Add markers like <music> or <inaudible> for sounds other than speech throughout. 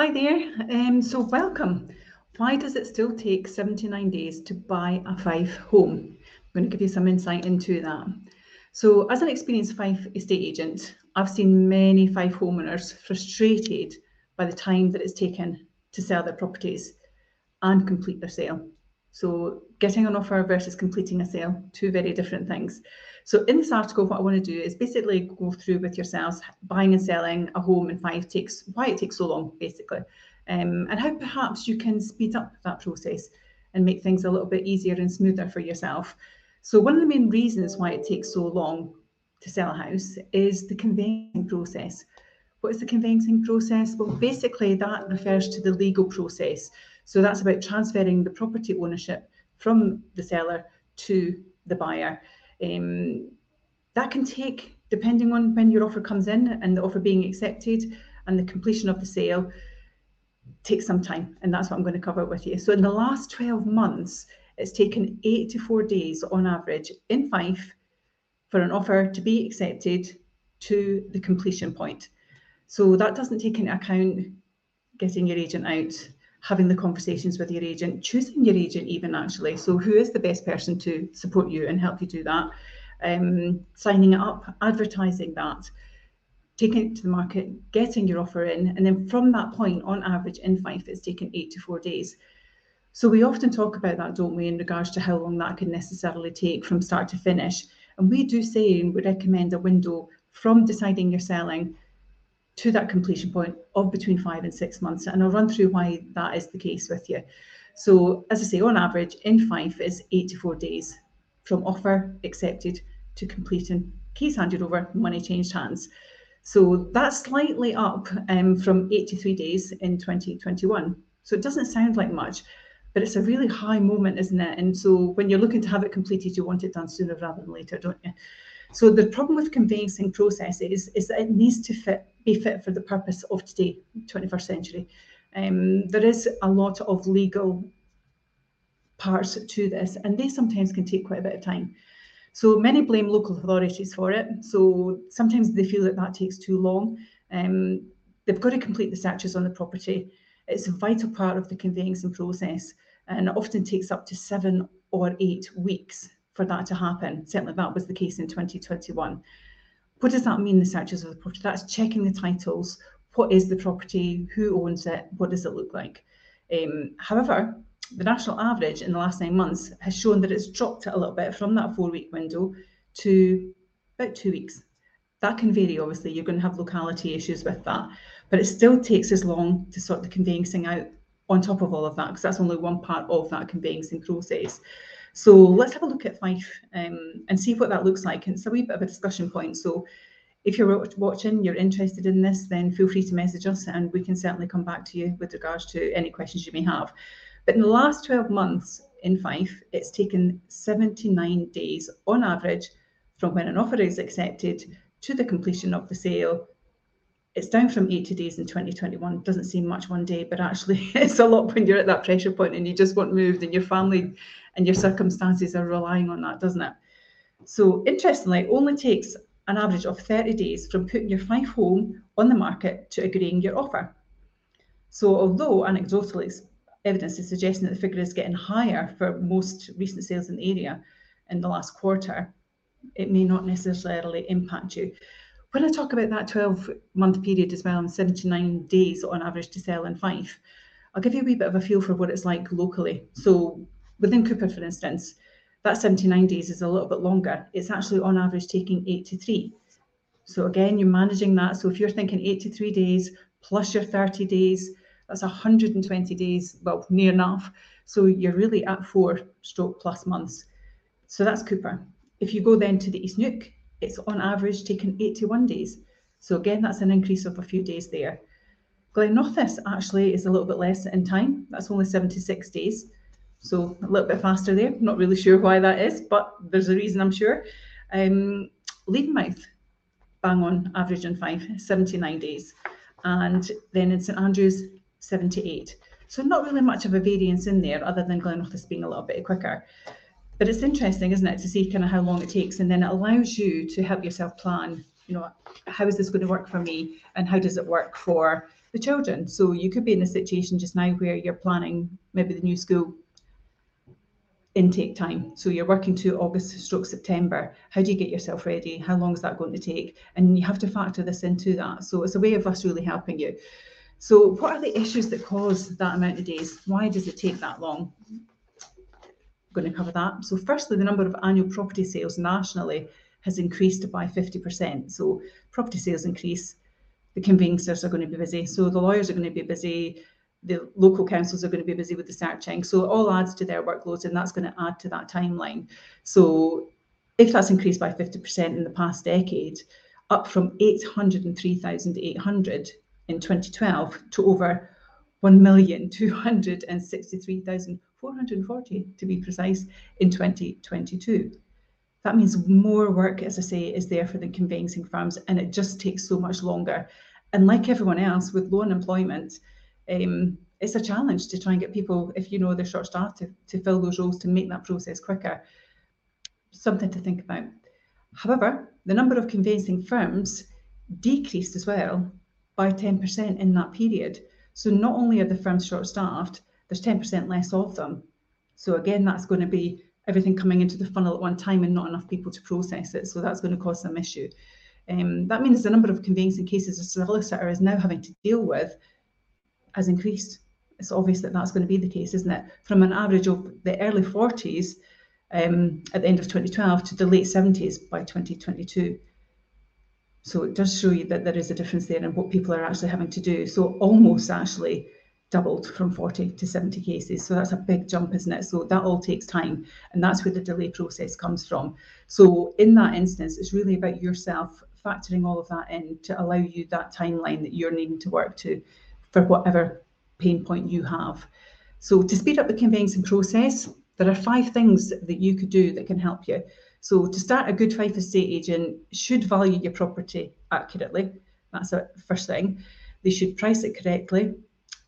Hi there. Um, so welcome. Why does it still take 79 days to buy a Fife home? I'm going to give you some insight into that. So as an experienced Fife estate agent, I've seen many Fife homeowners frustrated by the time that it's taken to sell their properties and complete their sale. So getting an offer versus completing a sale, two very different things. So in this article, what I want to do is basically go through with yourselves buying and selling a home in Fife takes why it takes so long, basically, um, and how perhaps you can speed up that process and make things a little bit easier and smoother for yourself. So one of the main reasons why it takes so long to sell a house is the conveyancing process. What is the conveyancing process? Well, basically that refers to the legal process. So that's about transferring the property ownership from the seller to the buyer. Um, that can take, depending on when your offer comes in and the offer being accepted and the completion of the sale, take some time. And that's what I'm going to cover with you. So in the last 12 months, it's taken 84 days on average in Fife for an offer to be accepted to the completion point. So that doesn't take into account getting your agent out, having the conversations with your agent, choosing your agent, even actually. So, who is the best person to support you and help you do that? Um, signing it up, advertising that, taking it to the market, getting your offer in, and then from that point, on average, in Fife, it's taken eight to four days. So we often talk about that, don't we, in regards to how long that could necessarily take from start to finish. And we do say and we recommend a window from deciding you're selling to that completion point of between five and six months. And I'll run through why that is the case with you. So, as I say, on average, in Fife is 84 days from offer accepted to completing, case handed over, money changed hands. So that's slightly up um, from 83 days in 2021. So it doesn't sound like much, but it's a really high moment, isn't it? And so when you're looking to have it completed, you want it done sooner rather than later, don't you? So the problem with conveyancing processes is that it needs to fit, be fit for the purpose of today, 21st century. Um, there is a lot of legal parts to this, and they sometimes can take quite a bit of time. So many blame local authorities for it. So sometimes they feel that that takes too long. Um, they've got to complete the searches on the property. It's a vital part of the conveyancing process, and often takes up to seven or eight weeks for that to happen. Certainly that was the case in 2021. What does that mean, the searches of the property? That's checking the titles. What is the property? Who owns it? What does it look like? Um, however, the national average in the last nine months has shown that it's dropped a little bit from that four week window to about two weeks. That can vary, obviously. You're going to have locality issues with that, but it still takes as long to sort the conveyancing out on top of all of that, because that's only one part of that conveyancing process. So let's have a look at Fife um, and see what that looks like. And it's a wee bit of a discussion point. So if you're watching, you're interested in this, then feel free to message us and we can certainly come back to you with regards to any questions you may have. But in the last 12 months in Fife, it's taken 79 days on average from when an offer is accepted to the completion of the sale it's down from 80 days in 2021. Doesn't seem much one day, but actually <laughs> it's a lot when you're at that pressure point and you just want moved and your family and your circumstances are relying on that, doesn't it? So interestingly, it only takes an average of 30 days from putting your Fife home on the market to agreeing your offer. So although anecdotally evidence is suggesting that the figure is getting higher for most recent sales in the area in the last quarter, it may not necessarily impact you when I talk about that 12 month period as well and 79 days on average to sell in Fife, I'll give you a wee bit of a feel for what it's like locally. So within Cupar, for instance, that 79 days is a little bit longer. It's actually on average taking 83. So again, you're managing that. So if you're thinking 83 days plus your 30 days, that's 120 days, well, near enough. So you're really at four stroke plus months. So that's Cupar. If you go then to the East Neuk, it's on average taken 81 days. So again, that's an increase of a few days there. Glenrothes actually is a little bit less in time. That's only 76 days. So a little bit faster there. Not really sure why that is, but there's a reason I'm sure. Um, Levenmouth, bang on average in Fife, 79 days. And then in St Andrews, 78. So not really much of a variance in there other than Glenrothes being a little bit quicker. But it's interesting, isn't it, to see kind of how long it takes, and then it allows you to help yourself plan you know, how is this going to work for me and how does it work for the children? So you could be in a situation just now where you're planning maybe the new school intake time. So you're working to August stroke September. How do you get yourself ready? How long is that going to take? And you have to factor this into that. So it's a way of us really helping you. So what are the issues that cause that amount of days? Why does it take that long? I'm going to cover that. So firstly, the number of annual property sales nationally has increased by 50%. So property sales increase, the conveyancers are going to be busy. So the lawyers are going to be busy, the local councils are going to be busy with the searching. So it all adds to their workloads and that's going to add to that timeline. So if that's increased by 50% in the past decade, up from 803,800 in 2012 to over 1,263,440 to be precise in 2022. That means more work, as I say, is there for the conveyancing firms and it just takes so much longer. And like everyone else with low unemployment, um, it's a challenge to try and get people, if you know they're short staffed, to, to fill those roles to make that process quicker. Something to think about. However, the number of conveyancing firms decreased as well by 10% in that period. So not only are the firms short staffed, there's 10% less of them. So again, that's going to be everything coming into the funnel at one time and not enough people to process it. So that's going to cause some issue. Um, that means the number of conveyancing cases a solicitor is now having to deal with has increased. It's obvious that that's going to be the case, isn't it? From an average of the early 40s um, at the end of 2012 to the late 70s by 2022. So it does show you that there is a difference there in what people are actually having to do. So almost actually doubled from 40 to 70 cases. So that's a big jump, isn't it? So that all takes time. And that's where the delay process comes from. So in that instance, it's really about yourself factoring all of that in to allow you that timeline that you're needing to work to for whatever pain point you have. So to speed up the conveyancing process, there are five things that you could do that can help you. So to start, a good Fife estate agent should value your property accurately. That's the first thing. They should price it correctly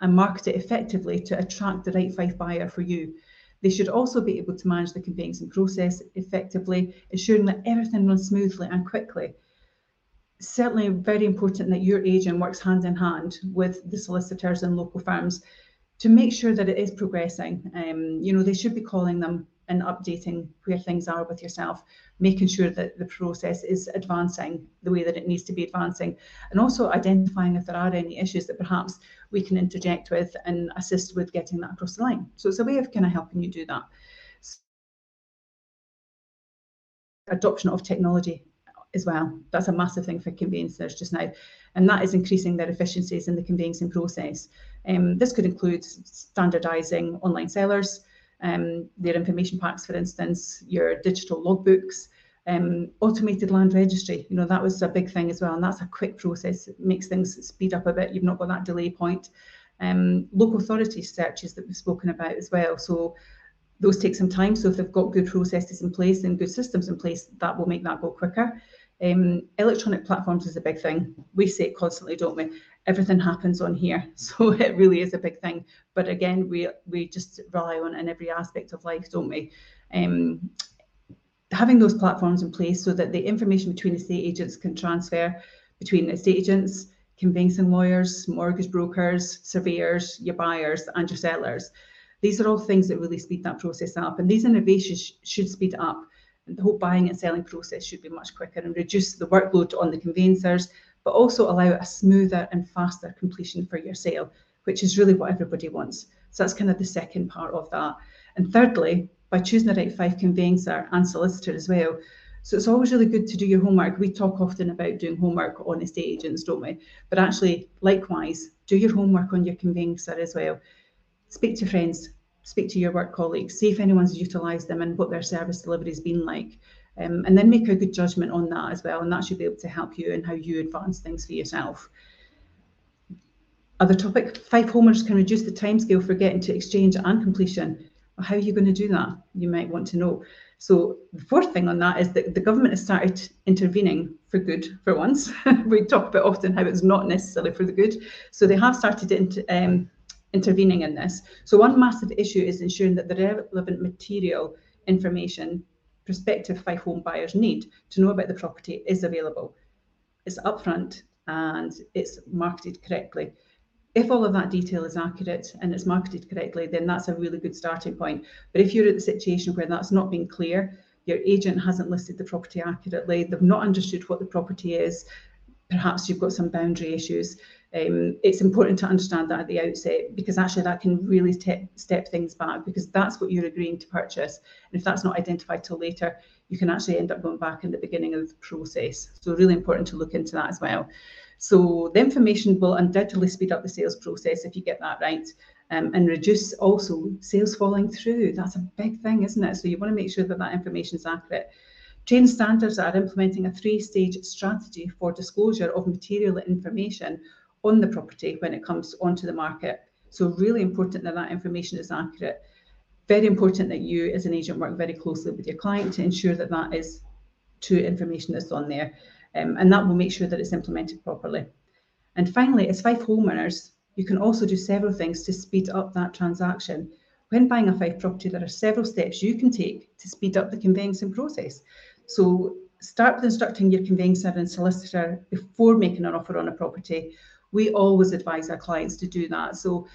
and market it effectively to attract the right Fife buyer for you. They should also be able to manage the conveyancing process effectively, ensuring that everything runs smoothly and quickly certainly very important that your agent works hand in hand with the solicitors and local firms to make sure that it is progressing. Um, you know, they should be calling them and updating where things are with yourself, making sure that the process is advancing the way that it needs to be advancing, and also identifying if there are any issues that perhaps we can interject with and assist with getting that across the line. So it's a way of kind of helping you do that. Adoption of technology as well. That's a massive thing for conveyancers just now, and that is increasing their efficiencies in the conveyancing process. Um, this could include standardising online sellers, um, their information packs, for instance, your digital logbooks, um, automated land registry. You know that was a big thing as well, and that's a quick process. It makes things speed up a bit. You've not got that delay point. Um, local authority searches that we've spoken about as well. So those take some time. So if they've got good processes in place and good systems in place, that will make that go quicker. Um, electronic platforms is a big thing. We say it constantly, don't we? Everything happens on here, <laughs> so it really is a big thing. But again, we we just rely on it in every aspect of life, don't we? Um, having those platforms in place so that the information between estate agents can transfer between estate agents, conveyancing lawyers, mortgage brokers, surveyors, your buyers, and your sellers. These are all things that really speed that process up, and these innovations should speed up the whole buying and selling process should be much quicker and reduce the workload on the conveyancers, but also allow a smoother and faster completion for your sale, which is really what everybody wants. So that's kind of the second part of that. And thirdly, by choosing the right Fife conveyancer and solicitor as well. So it's always really good to do your homework. We talk often about doing homework on estate agents, don't we? But actually, likewise, do your homework on your conveyancer as well. Speak to friends, speak to your work colleagues, see if anyone's utilised them and what their service delivery has been like. Um, and then make a good judgment on that as well. And that should be able to help you in how you advance things for yourself. Other topic, Fife homers can reduce the timescale for getting to exchange and completion. How are you going to do that? You might want to know. So the fourth thing on that is that the government has started intervening for good for once. <laughs> we talk about often how it's not necessarily for the good. So they have started to um, intervening in this. So one massive issue is ensuring that the relevant material information prospective Fife home buyers need to know about the property is available. it's upfront, and it's marketed correctly. If all of that detail is accurate and it's marketed correctly, then that's a really good starting point. But if you're at the situation where that's not been clear, your agent hasn't listed the property accurately, they've not understood what the property is, perhaps you've got some boundary issues. Um, it's important to understand that at the outset because actually that can really step things back because that's what you're agreeing to purchase. And if that's not identified till later, you can actually end up going back in the beginning of the process. So really important to look into that as well. So the information will undoubtedly speed up the sales process if you get that right. Um, and reduce also sales falling through. That's a big thing, isn't it? So you want to make sure that that information is accurate. Chain standards are implementing a three-stage strategy for disclosure of material information on the property when it comes onto the market. So really important that that information is accurate. Very important that you as an agent work very closely with your client to ensure that that is true information that's on there. Um, and that will make sure that it's implemented properly. And finally, as Fife homeowners, you can also do several things to speed up that transaction. When buying a Fife property, there are several steps you can take to speed up the conveyancing process. So start with instructing your conveyancer and solicitor before making an offer on a property. We always advise our clients to do that. So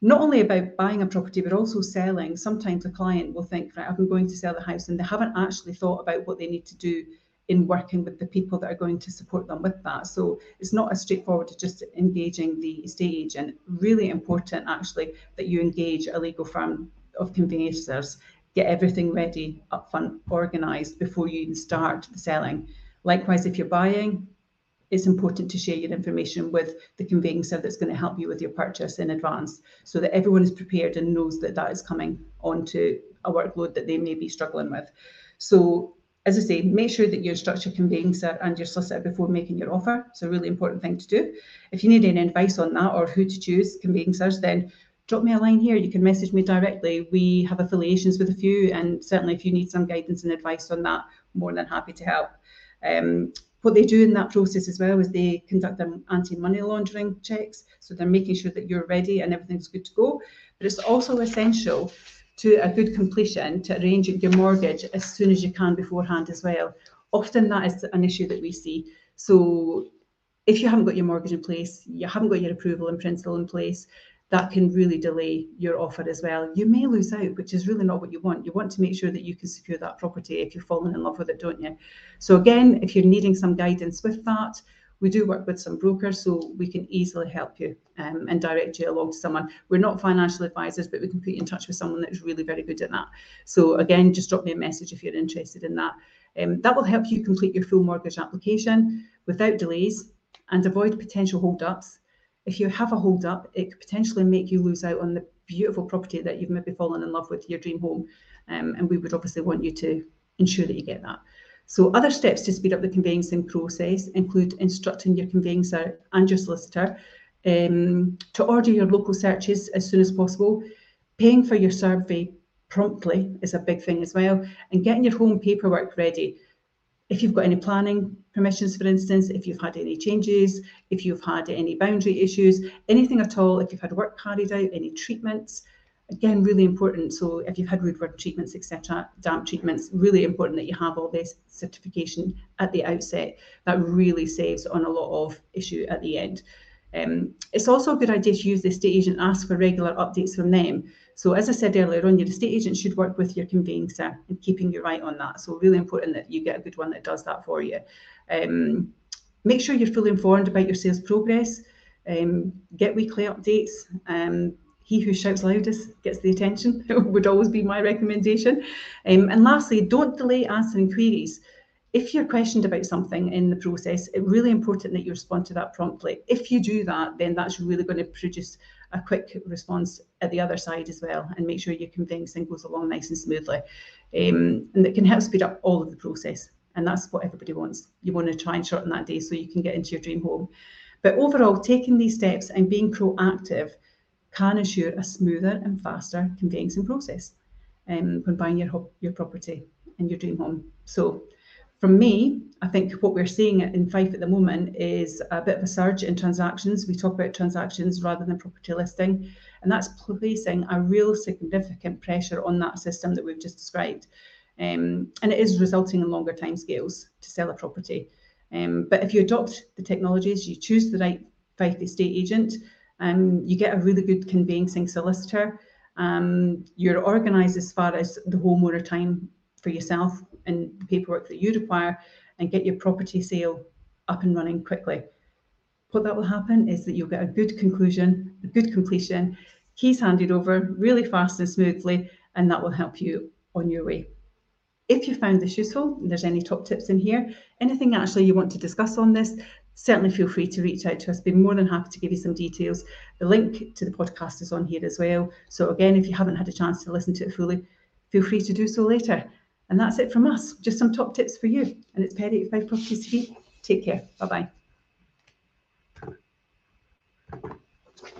not only about buying a property, but also selling. Sometimes a client will think, right, I'm going to sell the house, and they haven't actually thought about what they need to do in working with the people that are going to support them with that. So it's not as straightforward as just engaging the estate agent. Really important, actually, that you engage a legal firm of conveyancers get everything ready upfront, organised before you even start the selling. Likewise, if you're buying, it's important to share your information with the conveyancer that's going to help you with your purchase in advance so that everyone is prepared and knows that that is coming onto a workload that they may be struggling with. So as I say, make sure that you instruct your conveyancer and your solicitor before making your offer. It's a really important thing to do. If you need any advice on that or who to choose conveyancers, then drop me a line here. You can message me directly. We have affiliations with a few, and certainly if you need some guidance and advice on that, more than happy to help. Um, what they do in that process as well is they conduct their anti-money laundering checks. So they're making sure that you're ready and everything's good to go. But it's also essential to a good completion to arrange your mortgage as soon as you can beforehand as well. Often that is an issue that we see. So if you haven't got your mortgage in place, you haven't got your approval in principle in place, that can really delay your offer as well. You may lose out, which is really not what you want. You want to make sure that you can secure that property if you've fallen in love with it, don't you? So again, if you're needing some guidance with that, we do work with some brokers, so we can easily help you um, and direct you along to someone. We're not financial advisors, but we can put you in touch with someone that is really very good at that. So again, just drop me a message if you're interested in that. Um, that will help you complete your full mortgage application without delays and avoid potential hold-ups if you have a hold up, it could potentially make you lose out on the beautiful property that you've maybe fallen in love with, your dream home. Um, and we would obviously want you to ensure that you get that. So other steps to speed up the conveyancing process include instructing your conveyancer and your solicitor um, to order your local searches as soon as possible. Paying for your survey promptly is a big thing as well, and getting your home paperwork ready if you've got any planning permissions, for instance, if you've had any changes, if you've had any boundary issues, anything at all, if you've had work carried out, any treatments, again, really important. So if you've had woodwork treatments, etc., damp treatments, really important that you have all this certification at the outset. That really saves on a lot of issue at the end. Um, it's also a good idea to use the estate agent, ask for regular updates from them. So as I said earlier on, your estate agent should work with your conveyancer and keeping you right on that. So really important that you get a good one that does that for you. Um, make sure you're fully informed about your sales progress. Um, get weekly updates. Um, he who shouts loudest gets the attention <laughs> would always be my recommendation. Um, and lastly, don't delay answering queries if you're questioned about something in the process, it's really important that you respond to that promptly. If you do that, then that's really going to produce a quick response at the other side as well and make sure your conveyancing goes along nice and smoothly. Um, and it can help speed up all of the process. And that's what everybody wants. You want to try and shorten that day so you can get into your dream home. But overall, taking these steps and being proactive can ensure a smoother and faster conveyancing process um, when buying your, your property and your dream home. So from me, I think what we're seeing in Fife at the moment is a bit of a surge in transactions. We talk about transactions rather than property listing, and that's placing a real significant pressure on that system that we've just described. Um, and it is resulting in longer timescales to sell a property. Um, but if you adopt the technologies, you choose the right Fife estate agent, um, you get a really good conveyancing solicitor. Um, you're organised as far as the homeowner time for yourself and the paperwork that you require, and get your property sale up and running quickly. What that will happen is that you'll get a good conclusion, a good completion, keys handed over really fast and smoothly, and that will help you on your way. If you found this useful, there's any top tips in here, anything actually you want to discuss on this, certainly feel free to reach out to us. Be more than happy to give you some details. The link to the podcast is on here as well. So again, if you haven't had a chance to listen to it fully, feel free to do so later. And that's it from us. Just some top tips for you. And it's Perry at Fife Properties TV. Take care. Bye bye.